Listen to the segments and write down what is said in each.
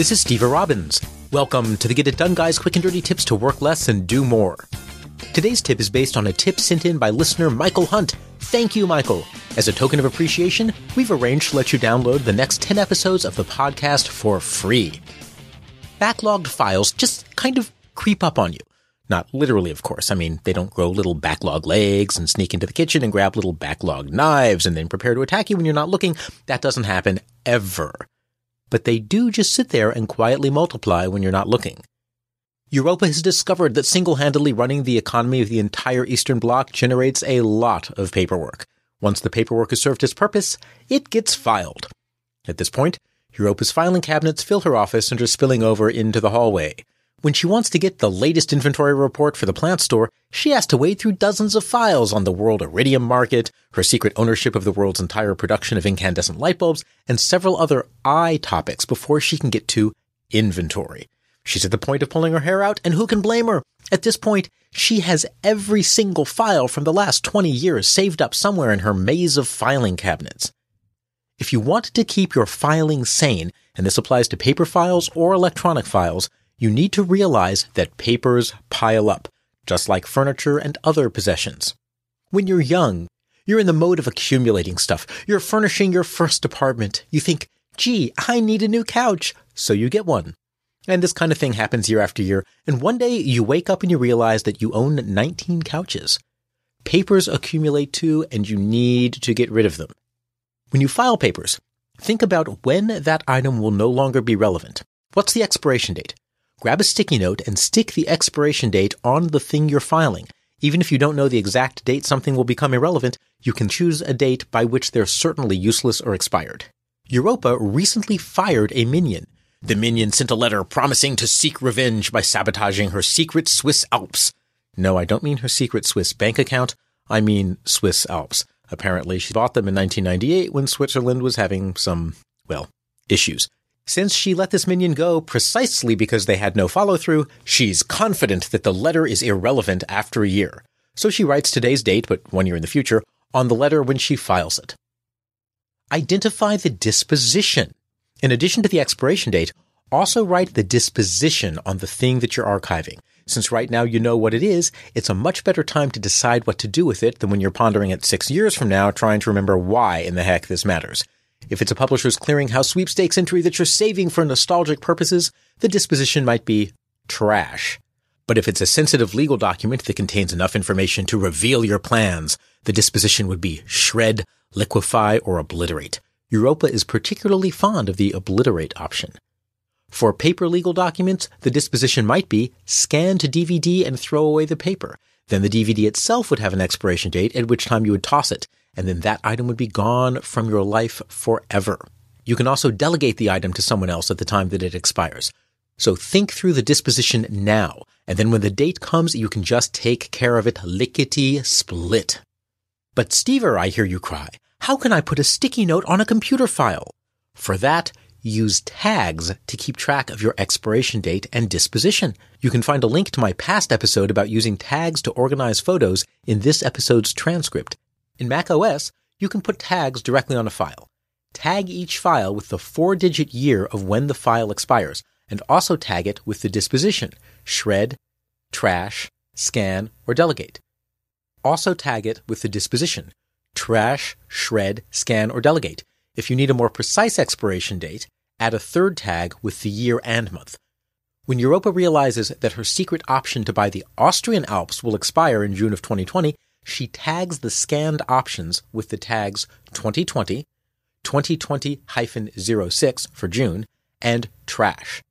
This is Stever Robbins. Welcome to the Get It Done Guys quick and dirty tips to work less and do more. Today's tip is based on a tip sent in by listener Michael Hunt. Thank you, Michael. As a token of appreciation, we've arranged to let you download the next 10 episodes of the podcast for free. Backlogged files just kind of creep up on you. Not literally, of course. I mean, they don't grow little backlog legs and sneak into the kitchen and grab little backlog knives and then prepare to attack you when you're not looking. That doesn't happen ever but they do just sit there and quietly multiply when you're not looking. Europa has discovered that single-handedly running the economy of the entire Eastern Bloc generates a lot of paperwork. Once the paperwork has served its purpose, it gets filed. At this point, Europa's filing cabinets fill her office and are spilling over into the hallway. When she wants to get the latest inventory report for the plant store, she has to wade through dozens of files on the world iridium market, her secret ownership of the world's entire production of incandescent light bulbs, and several other I topics before she can get to inventory. She's at the point of pulling her hair out, and who can blame her? At this point, she has every single file from the last 20 years saved up somewhere in her maze of filing cabinets. If you want to keep your filing sane, and this applies to paper files or electronic files, you need to realize that papers pile up, just like furniture and other possessions. When you're young, you're in the mode of accumulating stuff. You're furnishing your first apartment. You think, gee, I need a new couch. So you get one. And this kind of thing happens year after year. And one day you wake up and you realize that you own 19 couches. Papers accumulate too, and you need to get rid of them. When you file papers, think about when that item will no longer be relevant. What's the expiration date? Grab a sticky note and stick the expiration date on the thing you're filing. Even if you don't know the exact date something will become irrelevant, you can choose a date by which they're certainly useless or expired. Europa recently fired a minion. The minion sent a letter promising to seek revenge by sabotaging her secret Swiss Alps. No, I don't mean her secret Swiss bank account. I mean Swiss Alps. Apparently, she bought them in 1998 when Switzerland was having some, well, issues. Since she let this minion go precisely because they had no follow through, she's confident that the letter is irrelevant after a year. So she writes today's date, but one year in the future, on the letter when she files it. Identify the disposition. In addition to the expiration date, also write the disposition on the thing that you're archiving. Since right now you know what it is, it's a much better time to decide what to do with it than when you're pondering it six years from now trying to remember why in the heck this matters. If it's a publisher's clearinghouse sweepstakes entry that you're saving for nostalgic purposes, the disposition might be trash. But if it's a sensitive legal document that contains enough information to reveal your plans, the disposition would be shred, liquefy, or obliterate. Europa is particularly fond of the obliterate option. For paper legal documents, the disposition might be scan to DVD and throw away the paper. Then the DVD itself would have an expiration date at which time you would toss it and then that item would be gone from your life forever. You can also delegate the item to someone else at the time that it expires. So think through the disposition now, and then when the date comes, you can just take care of it lickety split. But Stever, I hear you cry, how can I put a sticky note on a computer file? For that, use tags to keep track of your expiration date and disposition. You can find a link to my past episode about using tags to organize photos in this episode's transcript in macOS, you can put tags directly on a file. Tag each file with the four digit year of when the file expires, and also tag it with the disposition shred, trash, scan, or delegate. Also tag it with the disposition trash, shred, scan, or delegate. If you need a more precise expiration date, add a third tag with the year and month. When Europa realizes that her secret option to buy the Austrian Alps will expire in June of 2020, she tags the scanned options with the tags 2020, 2020-06 for June, and trash.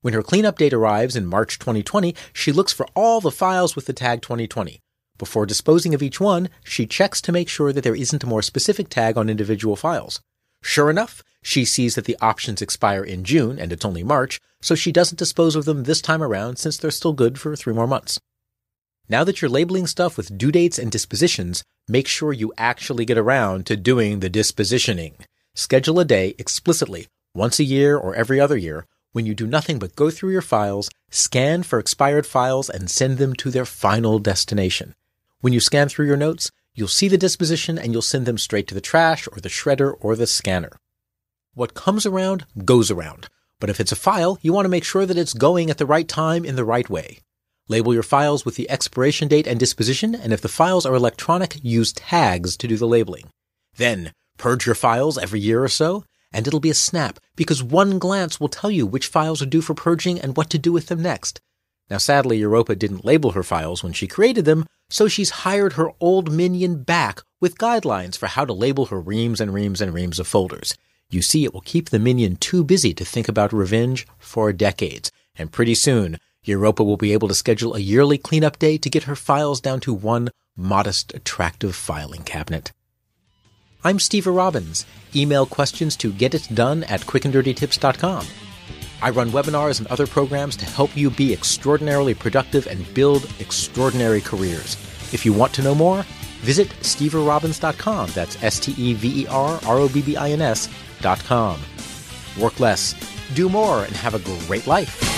When her cleanup date arrives in March 2020, she looks for all the files with the tag 2020. Before disposing of each one, she checks to make sure that there isn't a more specific tag on individual files. Sure enough, she sees that the options expire in June and it's only March, so she doesn't dispose of them this time around since they're still good for three more months. Now that you're labeling stuff with due dates and dispositions, make sure you actually get around to doing the dispositioning. Schedule a day explicitly, once a year or every other year, when you do nothing but go through your files, scan for expired files, and send them to their final destination. When you scan through your notes, you'll see the disposition and you'll send them straight to the trash or the shredder or the scanner. What comes around goes around. But if it's a file, you want to make sure that it's going at the right time in the right way. Label your files with the expiration date and disposition, and if the files are electronic, use tags to do the labeling. Then, purge your files every year or so, and it'll be a snap, because one glance will tell you which files are due for purging and what to do with them next. Now sadly, Europa didn't label her files when she created them, so she's hired her old minion back with guidelines for how to label her reams and reams and reams of folders. You see, it will keep the minion too busy to think about revenge for decades, and pretty soon, Europa will be able to schedule a yearly cleanup day to get her files down to one modest, attractive filing cabinet. I'm Stever Robbins. Email questions to getitdone at quickanddirtytips.com. I run webinars and other programs to help you be extraordinarily productive and build extraordinary careers. If you want to know more, visit steverrobbins.com. That's S T E V E R R O B B I N S.com. Work less, do more, and have a great life.